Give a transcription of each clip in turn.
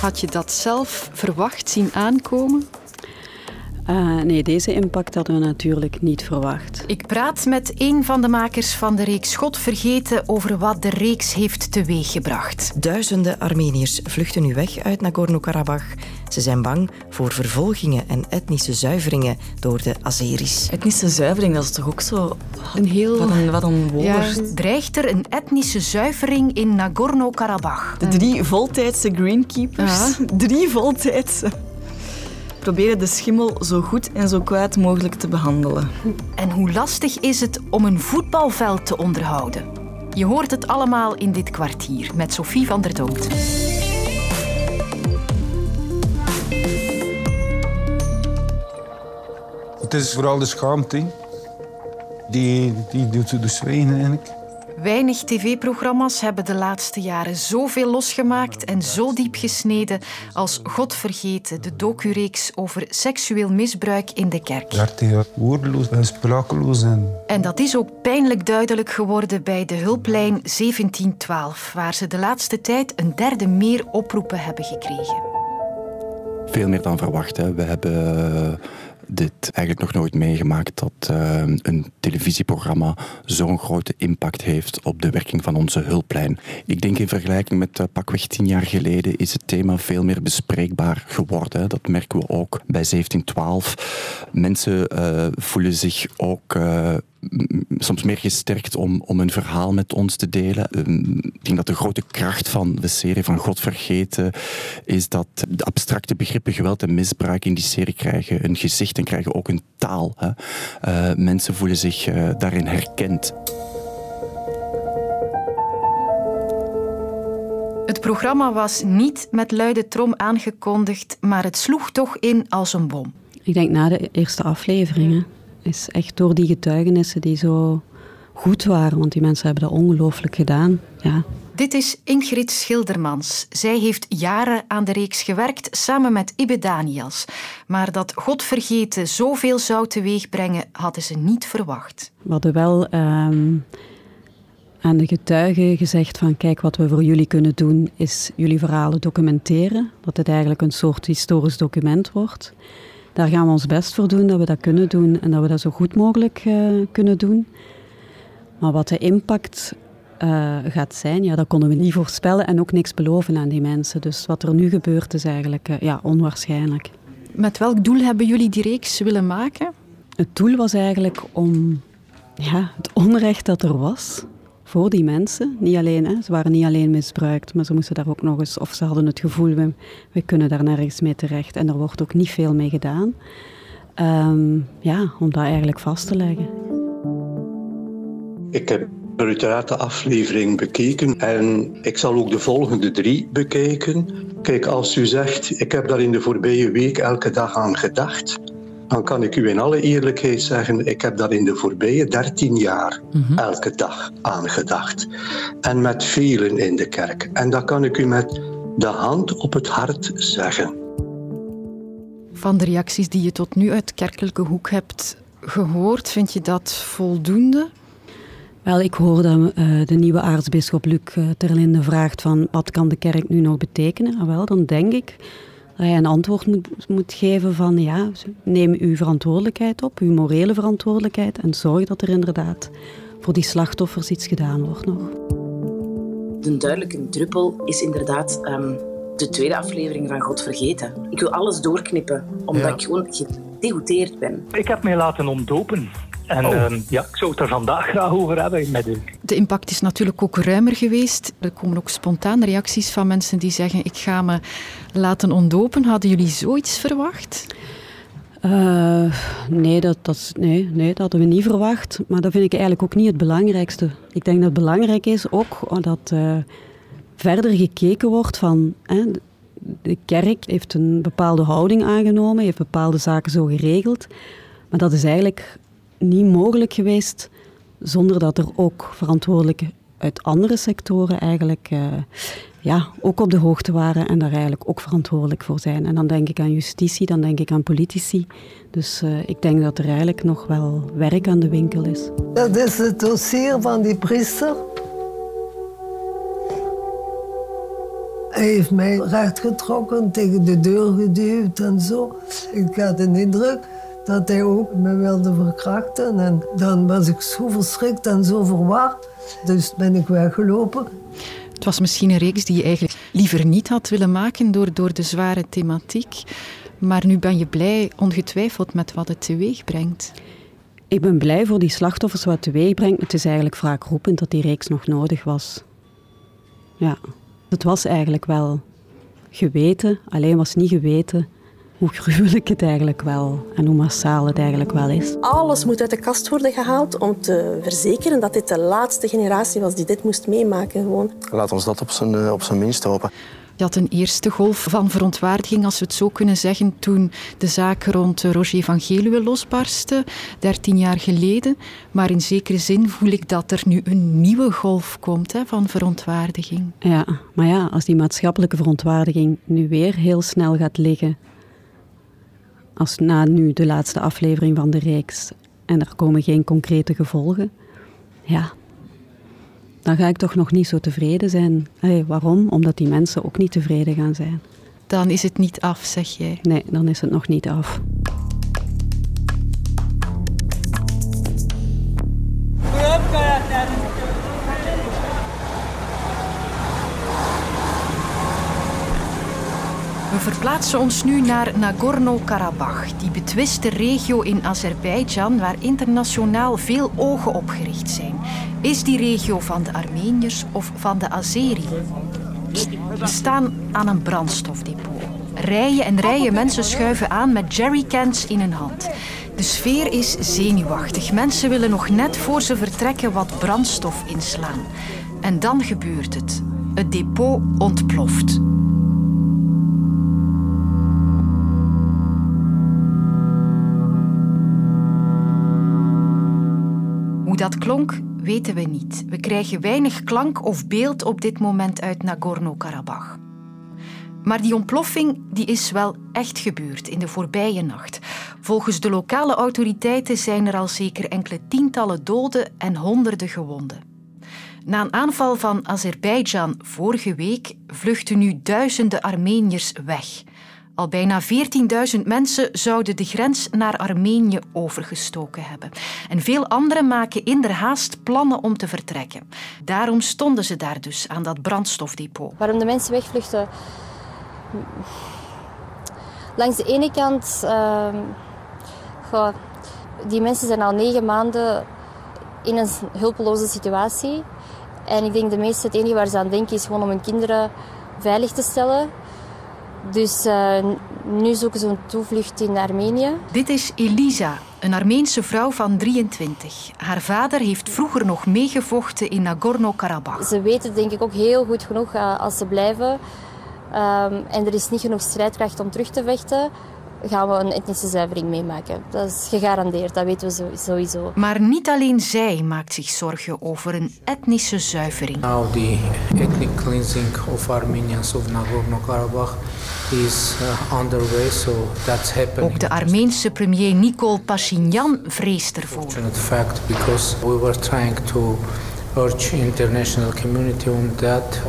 Had je dat zelf verwacht zien aankomen? Uh, nee, deze impact hadden we natuurlijk niet verwacht. Ik praat met een van de makers van de reeks God Vergeten over wat de reeks heeft teweeggebracht. Duizenden Armeniërs vluchten nu weg uit Nagorno-Karabakh. Ze zijn bang voor vervolgingen en etnische zuiveringen door de Azeris. Etnische zuivering, dat is toch ook zo... Een heel... Wat een, wat een woord. Ja, dreigt er een etnische zuivering in Nagorno-Karabakh? De drie voltijdse greenkeepers. Ja. Drie voltijdse proberen de schimmel zo goed en zo kwaad mogelijk te behandelen. En hoe lastig is het om een voetbalveld te onderhouden? Je hoort het allemaal in dit kwartier met Sophie van der Dood. Het is vooral de schaamte die, die doet ze dus zwijgen eigenlijk. Weinig tv-programma's hebben de laatste jaren zoveel losgemaakt en zo diep gesneden als God vergeten, de docureeks over seksueel misbruik in de kerk. Woordeloos en sprakeloos. En... en dat is ook pijnlijk duidelijk geworden bij de hulplijn 1712, waar ze de laatste tijd een derde meer oproepen hebben gekregen. Veel meer dan verwacht. Hè. We hebben dit eigenlijk nog nooit meegemaakt dat uh, een televisieprogramma zo'n grote impact heeft op de werking van onze hulplijn. Ik denk in vergelijking met uh, pakweg tien jaar geleden is het thema veel meer bespreekbaar geworden. Dat merken we ook bij 1712. Mensen uh, voelen zich ook soms meer gesterkt om, om een verhaal met ons te delen. Ehm, ik denk dat de grote kracht van de serie van God Vergeten is dat de abstracte begrippen geweld en misbruik in die serie krijgen een gezicht en krijgen ook een taal. Hè. Uh, mensen voelen zich uh, daarin herkend. Het programma was niet met luide trom aangekondigd, maar het sloeg toch in als een bom. Ik denk na de eerste afleveringen is echt door die getuigenissen die zo goed waren, want die mensen hebben dat ongelooflijk gedaan. Ja. Dit is Ingrid Schildermans. Zij heeft jaren aan de reeks gewerkt samen met Ibe Daniels. Maar dat God vergeten zoveel zou teweegbrengen, hadden ze niet verwacht. We hadden wel ehm, aan de getuigen gezegd van kijk, wat we voor jullie kunnen doen is jullie verhalen documenteren. Dat het eigenlijk een soort historisch document wordt daar gaan we ons best voor doen dat we dat kunnen doen en dat we dat zo goed mogelijk uh, kunnen doen. Maar wat de impact uh, gaat zijn, ja, dat konden we niet voorspellen en ook niks beloven aan die mensen. Dus wat er nu gebeurt is eigenlijk uh, ja, onwaarschijnlijk. Met welk doel hebben jullie die reeks willen maken? Het doel was eigenlijk om ja, het onrecht dat er was, voor die mensen. Niet alleen, hè, ze waren niet alleen misbruikt, maar ze moesten daar ook nog eens, of ze hadden het gevoel, we, we kunnen daar nergens mee terecht. En er wordt ook niet veel mee gedaan. Um, ja, om dat eigenlijk vast te leggen. Ik heb uiteraard de aflevering bekeken en ik zal ook de volgende drie bekijken. Kijk, als u zegt, ik heb daar in de voorbije week elke dag aan gedacht, dan kan ik u in alle eerlijkheid zeggen, ik heb daar in de voorbije 13 jaar mhm. elke dag aan gedacht. En met velen in de kerk. En dat kan ik u met de hand op het hart zeggen. Van de reacties die je tot nu uit kerkelijke hoek hebt gehoord, vind je dat voldoende? Wel, ik hoorde uh, de nieuwe aartsbisschop Luc uh, Terlinde vraagt van wat kan de kerk nu nog betekenen? Ah, wel, dan denk ik dat je een antwoord moet, moet geven van ja, neem uw verantwoordelijkheid op, uw morele verantwoordelijkheid en zorg dat er inderdaad voor die slachtoffers iets gedaan wordt nog. De duidelijke druppel is inderdaad um, de tweede aflevering van God Vergeten. Ik wil alles doorknippen, omdat ik gewoon gedegoteerd ben. Ik heb mij laten ontdopen. En oh. Ehm, ja, ik zou het er vandaag graag over hebben met u. De impact is natuurlijk ook ruimer geweest. Er komen ook spontane reacties van mensen die zeggen: Ik ga me laten ontdopen. Hadden jullie zoiets verwacht? Uh, nee, dat, dat, nee, nee, dat hadden we niet verwacht. Maar dat vind ik eigenlijk ook niet het belangrijkste. Ik denk dat het belangrijk is ook dat uh, verder gekeken wordt van... Hè, de kerk heeft een bepaalde houding aangenomen, heeft bepaalde zaken zo geregeld. Maar dat is eigenlijk niet mogelijk geweest zonder dat er ook verantwoordelijken uit andere sectoren eigenlijk uh, ja, ook op de hoogte waren en daar eigenlijk ook verantwoordelijk voor zijn. En dan denk ik aan justitie, dan denk ik aan politici. Dus uh, ik denk dat er eigenlijk nog wel werk aan de winkel is. Dat is het dossier van die priester. Hij heeft mij rechtgetrokken, tegen de deur geduwd en zo. Ik had de indruk dat hij ook me wilde verkrachten. En dan was ik zo verschrikt en zo verward. Dus ben ik weggelopen. Het was misschien een reeks die je eigenlijk liever niet had willen maken door, door de zware thematiek. Maar nu ben je blij, ongetwijfeld, met wat het teweeg brengt. Ik ben blij voor die slachtoffers wat teweeg brengt. Het is eigenlijk wraakroepend dat die reeks nog nodig was. Ja, het was eigenlijk wel geweten, alleen was niet geweten hoe gruwelijk het eigenlijk wel en hoe massaal het eigenlijk wel is. Alles moet uit de kast worden gehaald om te verzekeren dat dit de laatste generatie was die dit moest meemaken. Gewoon. Laat ons dat op zijn, eh, op zijn minst hopen. Je had een eerste golf van verontwaardiging, als we het zo kunnen zeggen, toen de zaak rond Roger van Geluwe losbarstte, dertien jaar geleden. Maar in zekere zin voel ik dat er nu een nieuwe golf komt hè, van verontwaardiging. Ja, maar ja, als die maatschappelijke verontwaardiging nu weer heel snel gaat liggen, als na nu de laatste aflevering van de reeks en er komen geen concrete gevolgen, ja, dan ga ik toch nog niet zo tevreden zijn. waarom? Omdat die mensen ook niet tevreden gaan zijn. Dan is het niet af, zeg jij? Nee, dan is het nog niet af. We verplaatsen ons nu naar Nagorno-Karabakh, die betwiste regio in Azerbeidzjan waar internationaal veel ogen op gericht zijn. Is die regio van de Armeniërs of van de Azeri? We staan aan een brandstofdepot. Rijen en rijen mensen schuiven aan met jerrycans in hun hand. De sfeer is zenuwachtig. Mensen willen nog net voor ze vertrekken wat brandstof inslaan. En dan gebeurt het. Het depot ontploft. Dat klonk, weten we niet. We krijgen weinig klank of beeld op dit moment uit Nagorno-Karabakh. Maar die ontploffing die is wel echt gebeurd in de voorbije nacht. Volgens de lokale autoriteiten zijn er al zeker enkele tientallen doden en honderden gewonden. Na een aanval van Azerbeidzjan vorige week vluchten nu duizenden Armeniërs weg. Al bijna 14.000 mensen zouden de grens naar Armenië overgestoken hebben. En veel anderen maken inderhaast plannen om te vertrekken. Daarom stonden ze daar dus aan dat brandstofdepot. Waarom de mensen wegvluchten? Langs de ene kant, goh, die mensen zijn al negen maanden in een hulpeloze situatie. En ik denk de meeste het enige waar ze aan denken is gewoon om hun kinderen veilig te stellen. Dus uh, nu zoeken ze een toevlucht in Armenië. Dit is Elisa, een Armeense vrouw van 23. Haar vader heeft vroeger nog meegevochten in Nagorno-Karabakh. Ze weten denk ik ook heel goed genoeg uh, als ze blijven. Um, en er is niet genoeg strijdkracht om terug te vechten gaan we een etnische zuivering meemaken. Dat is gegarandeerd, dat weten we sowieso. Maar niet alleen zij maakt zich zorgen over een etnische zuivering. Now the ethnic cleansing of Armenians of Nagorno-Karabakh is uh, underway, so that's happening. Ook de Armeense premier Nikol Pashinyan vreest ervoor. fact because we were trying to urge international community on that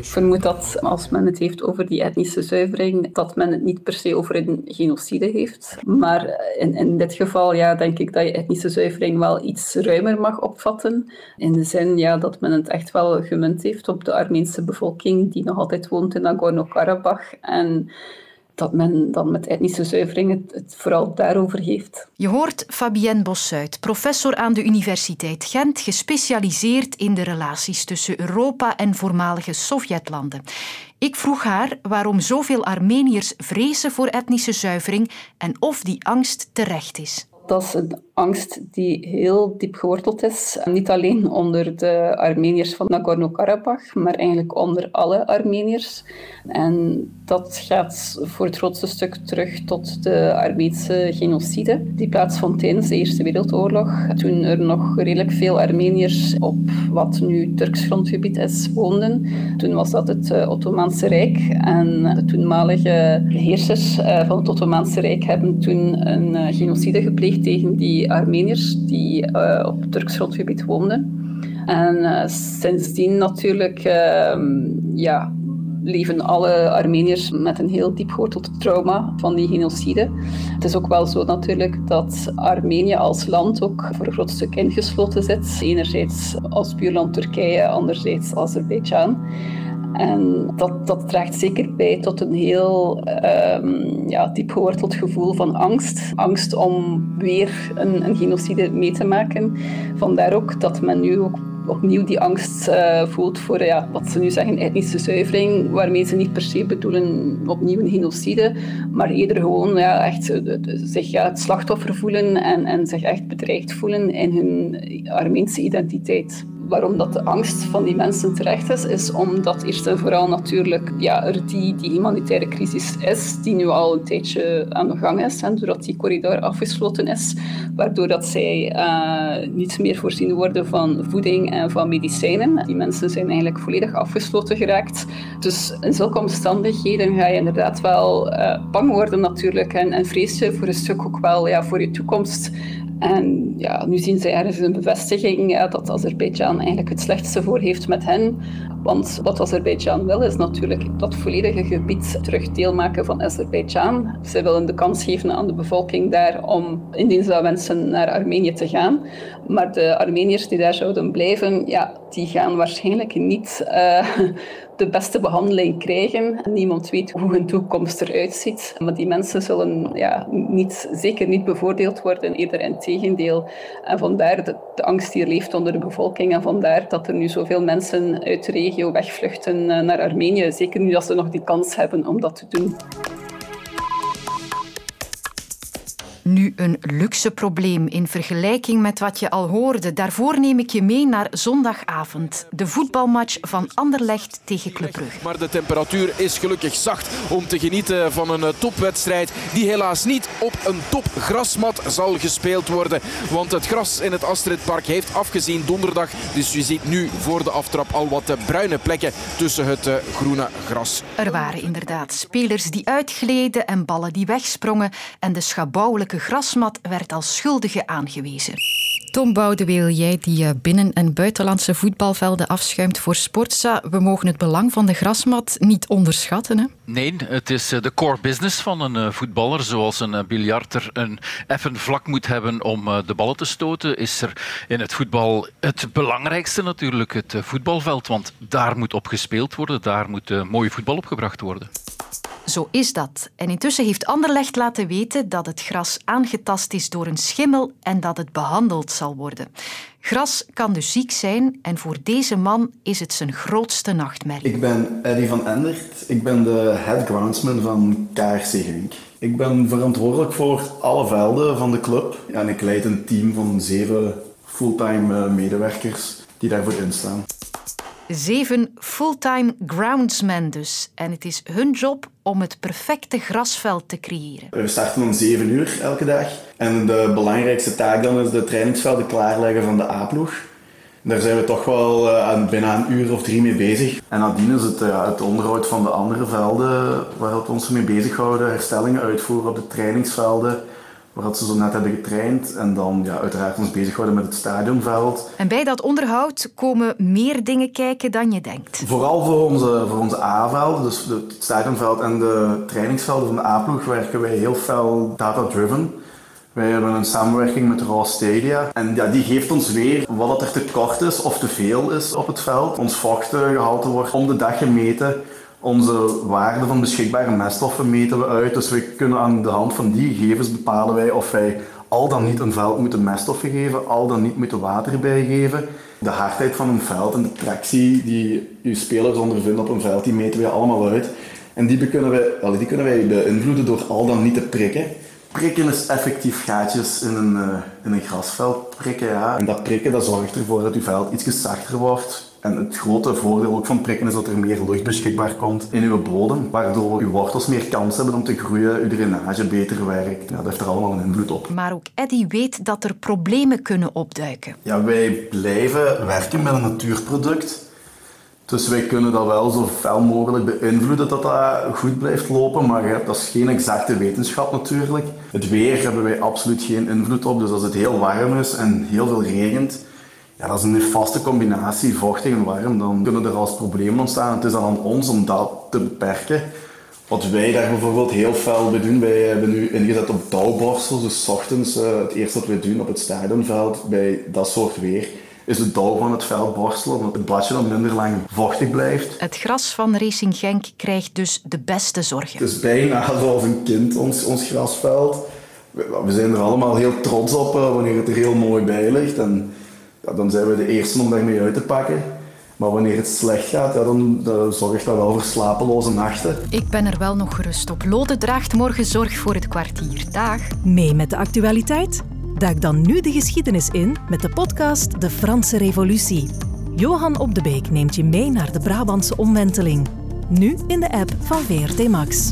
vermoed dat als men het heeft over die etnische zuivering, dat men het niet per se over een genocide heeft. Maar in, in dit geval ja, denk ik dat je etnische zuivering wel iets ruimer mag opvatten. In de zin ja, dat men het echt wel gemunt heeft op de Armeense bevolking die nog altijd woont in Nagorno-Karabakh. En dat men dan met etnische zuivering het, het, vooral daarover heeft. Je hoort Fabienne Bossuit, professor aan de Universiteit Gent, gespecialiseerd in de relaties tussen Europa en voormalige Sovjetlanden. Ik vroeg haar waarom zoveel Armeniërs vrezen voor etnische zuivering en of die angst terecht is. Dat is een angst die heel diep geworteld is. Niet alleen onder de Armeniërs van Nagorno-Karabakh, maar eigenlijk onder alle Armeniërs. En dat gaat voor het grootste stuk terug tot de Armeense genocide, die plaatsvond tijdens de Eerste Wereldoorlog. Toen er nog redelijk veel Armeniërs op wat nu Turks grondgebied is woonden. Toen was dat het uh, Ottomaanse Rijk. En de toenmalige heersers uh, van het Ottomaanse Rijk hebben toen een uh, genocide gepleegd tegen die Armeniërs die uh, op Turks grondgebied woonden. En uh, sindsdien natuurlijk uh, ja, leven alle Armeniërs met een heel diep geworteld trauma van die genocide. Het is ook wel zo natuurlijk dat Armenië als land ook voor een groot stuk ingesloten zit. Enerzijds als buurland Turkije, anderzijds Azerbeidzjan. En dat, dat draagt zeker bij tot een heel um, ja, diep geworteld gevoel van angst. Angst om weer een, een genocide mee te maken. Vandaar ook dat men nu ook opnieuw die angst uh, voelt voor ja, wat ze nu zeggen etnische zuivering, waarmee ze niet per se bedoelen opnieuw een genocide, maar eerder gewoon ja, echt zich ja, het slachtoffer voelen en, en zich echt bedreigd voelen in hun Armeense identiteit waarom dat de angst van die mensen terecht is, is omdat eerst en vooral natuurlijk ja, er die, die humanitaire crisis is, die nu al een tijdje aan de gang is, en doordat die corridor afgesloten is, waardoor dat zij uh, niet meer voorzien worden van voeding en van medicijnen. Die mensen zijn eigenlijk volledig afgesloten geraakt. Dus in zulke omstandigheden ga je inderdaad wel uh, bang worden natuurlijk en, en vrees je voor een stuk ook wel ja, voor je toekomst. En ja, nu zien ze ergens een bevestiging dat Azerbeidzjan eigenlijk het slechtste voor heeft met hen. Want wat Azerbeidzjan wil, is natuurlijk dat volledige gebied terug deel maken van Azerbeidzjan. Ze willen de kans geven aan de bevolking daar om, indien ze wensen, naar Armenië te gaan. Maar de Armeniërs die daar zouden blijven, ja, die gaan waarschijnlijk niet uh, de beste behandeling krijgen. Niemand weet hoe hun toekomst eruit ziet. Maar die mensen zullen ja, niet, zeker niet bevoordeeld worden, eerder in tegendeel. En vandaar de, de angst die er leeft onder de bevolking. En vandaar dat er nu zoveel mensen uit de regio wegvluchten eh, naar Armenië. Zeker nu dat ze nog die kans hebben om dat te doen. Nu een luxe probleem in vergelijking met wat je al hoorde. Daarvoor neem ik je mee naar zondagavond. De voetbalmatch van Anderlecht tegen Club Brugge. Maar de temperatuur is gelukkig zacht om te genieten van een topwedstrijd die helaas niet op een topgrasmat zal gespeeld worden. Want het gras in het Astridpark heeft afgezien donderdag. Dus je ziet nu voor de aftrap al wat bruine plekken tussen het eh, groene gras. Er waren inderdaad spelers die uitgleden en ballen die wegsprongen. En de schabouwelijke grasmat werd als schuldige aangewezen. Tom Boudeweel, jij die eh, binnen- en buitenlandse voetbalvelden afschuimt voor Sportsa. We mogen het belang van de grasmat niet onderschatten. Hè? Nee, het is eh, de core business van een eh, voetballer. Zoals een biljarter een effen vlak moet hebben om de ballen te stoten, is er in het voetbal het belangrijkste natuurlijk het voetbalveld. Want daar moet op gespeeld worden, daar moet mooi voetbal opgebracht worden. Zo is dat. En intussen heeft Anderlecht laten weten dat het gras aangetast is door een schimmel en dat het behandeld zal worden. Gras kan dus ziek zijn en voor deze man is het zijn grootste nachtmerrie. Ik ben Eddie van Endert. Ik ben de head groundsman van KRC Genk. Ik ben verantwoordelijk voor alle velden van de club. En ik leid een team van zeven fulltime eh, medewerkers die daarvoor instaan. Zeven fulltime groundsmen dus. En het is hun job om het perfecte grasveld te creëren. We starten om 7 uur elke dag. En de belangrijkste taak dan is de trainingsvelden klaarleggen van de A-ploeg. Daar zijn we toch wel uh, bijna een uur of drie mee bezig. En nadien is het, uh, het onderhoud van de andere velden waar we ons mee bezighouden. Herstellingen uitvoeren op de trainingsvelden waar ze zo net hebben getraind. En dan ja, uiteraard ons bezighouden met het stadionveld. En bij dat onderhoud komen meer dingen kijken dan je denkt. Vooral voor onze, voor onze A-velden, dus het stadionveld en de trainingsvelden van de A-ploeg, werken wij heel veel data-driven. Wij hebben een samenwerking met Raw Stadia en ja, die geeft ons weer wat er tekort is of te veel is op het veld. Ons vochtgehalte wordt om de dag gemeten onze waarde van beschikbare meststoffen meten we uit. Dus we kunnen aan de hand van die gegevens bepalen wij of wij al dan niet een veld moeten meststoffen geven, al dan niet moeten water bijgeven. De hardheid van een veld en de tractie die je spelers ondervinden op een veld, die meten wij allemaal uit. En die kunnen wij, die kunnen wij beïnvloeden door al dan niet te prikken. Prikken is effectief gaatjes in een, uh, in een grasveld prikken, ja. En dat prikken dat zorgt ervoor dat je veld iets zachter wordt, en het grote voordeel ook van prikken is dat er meer lucht beschikbaar komt in uw bodem, waardoor uw wortels meer kans hebben om te groeien, uw drainage beter werkt. Ja, dat heeft er allemaal een invloed op. Maar ook Eddy weet dat er problemen kunnen opduiken. Ja, wij blijven werken met een natuurproduct. Dus wij kunnen dat wel zo fel mogelijk beïnvloeden dat dat goed blijft lopen, maar dat is geen exacte wetenschap natuurlijk. Het weer hebben wij absoluut geen invloed op, dus als het heel warm is en heel veel regent, ja, dat is een vaste combinatie, vochtig en warm. Dan kunnen er als problemen ontstaan. Het is dan aan ons om dat te beperken. Wat wij daar bijvoorbeeld heel fel bij doen, wij hebben nu ingezet op dauwborstels. Dus ochtends, uh, het eerste wat wij doen op het stadionveld bij dat soort weer, is de dauw van het veld borstelen, omdat het bladje dan minder lang vochtig blijft. Het gras van Racing Genk krijgt dus de beste zorgen. Het is bijna zoals een kind, ons, ons grasveld. We zijn er allemaal heel trots op uh, wanneer het er heel mooi bij ligt. En dan zijn we de eerste om daarmee uit te pakken. Maar wanneer het slecht gaat, ja, dan, dan zorgt dat wel voor slapeloze nachten. Ik ben er wel nog gerust op. Lode draagt morgen zorg voor het kwartier. Dag. Mee met de actualiteit? Duik dan nu de geschiedenis in met de podcast De Franse Revolutie. Johan Op de Beek neemt je mee naar de Brabantse omwenteling. Nu in de app van VRT Max.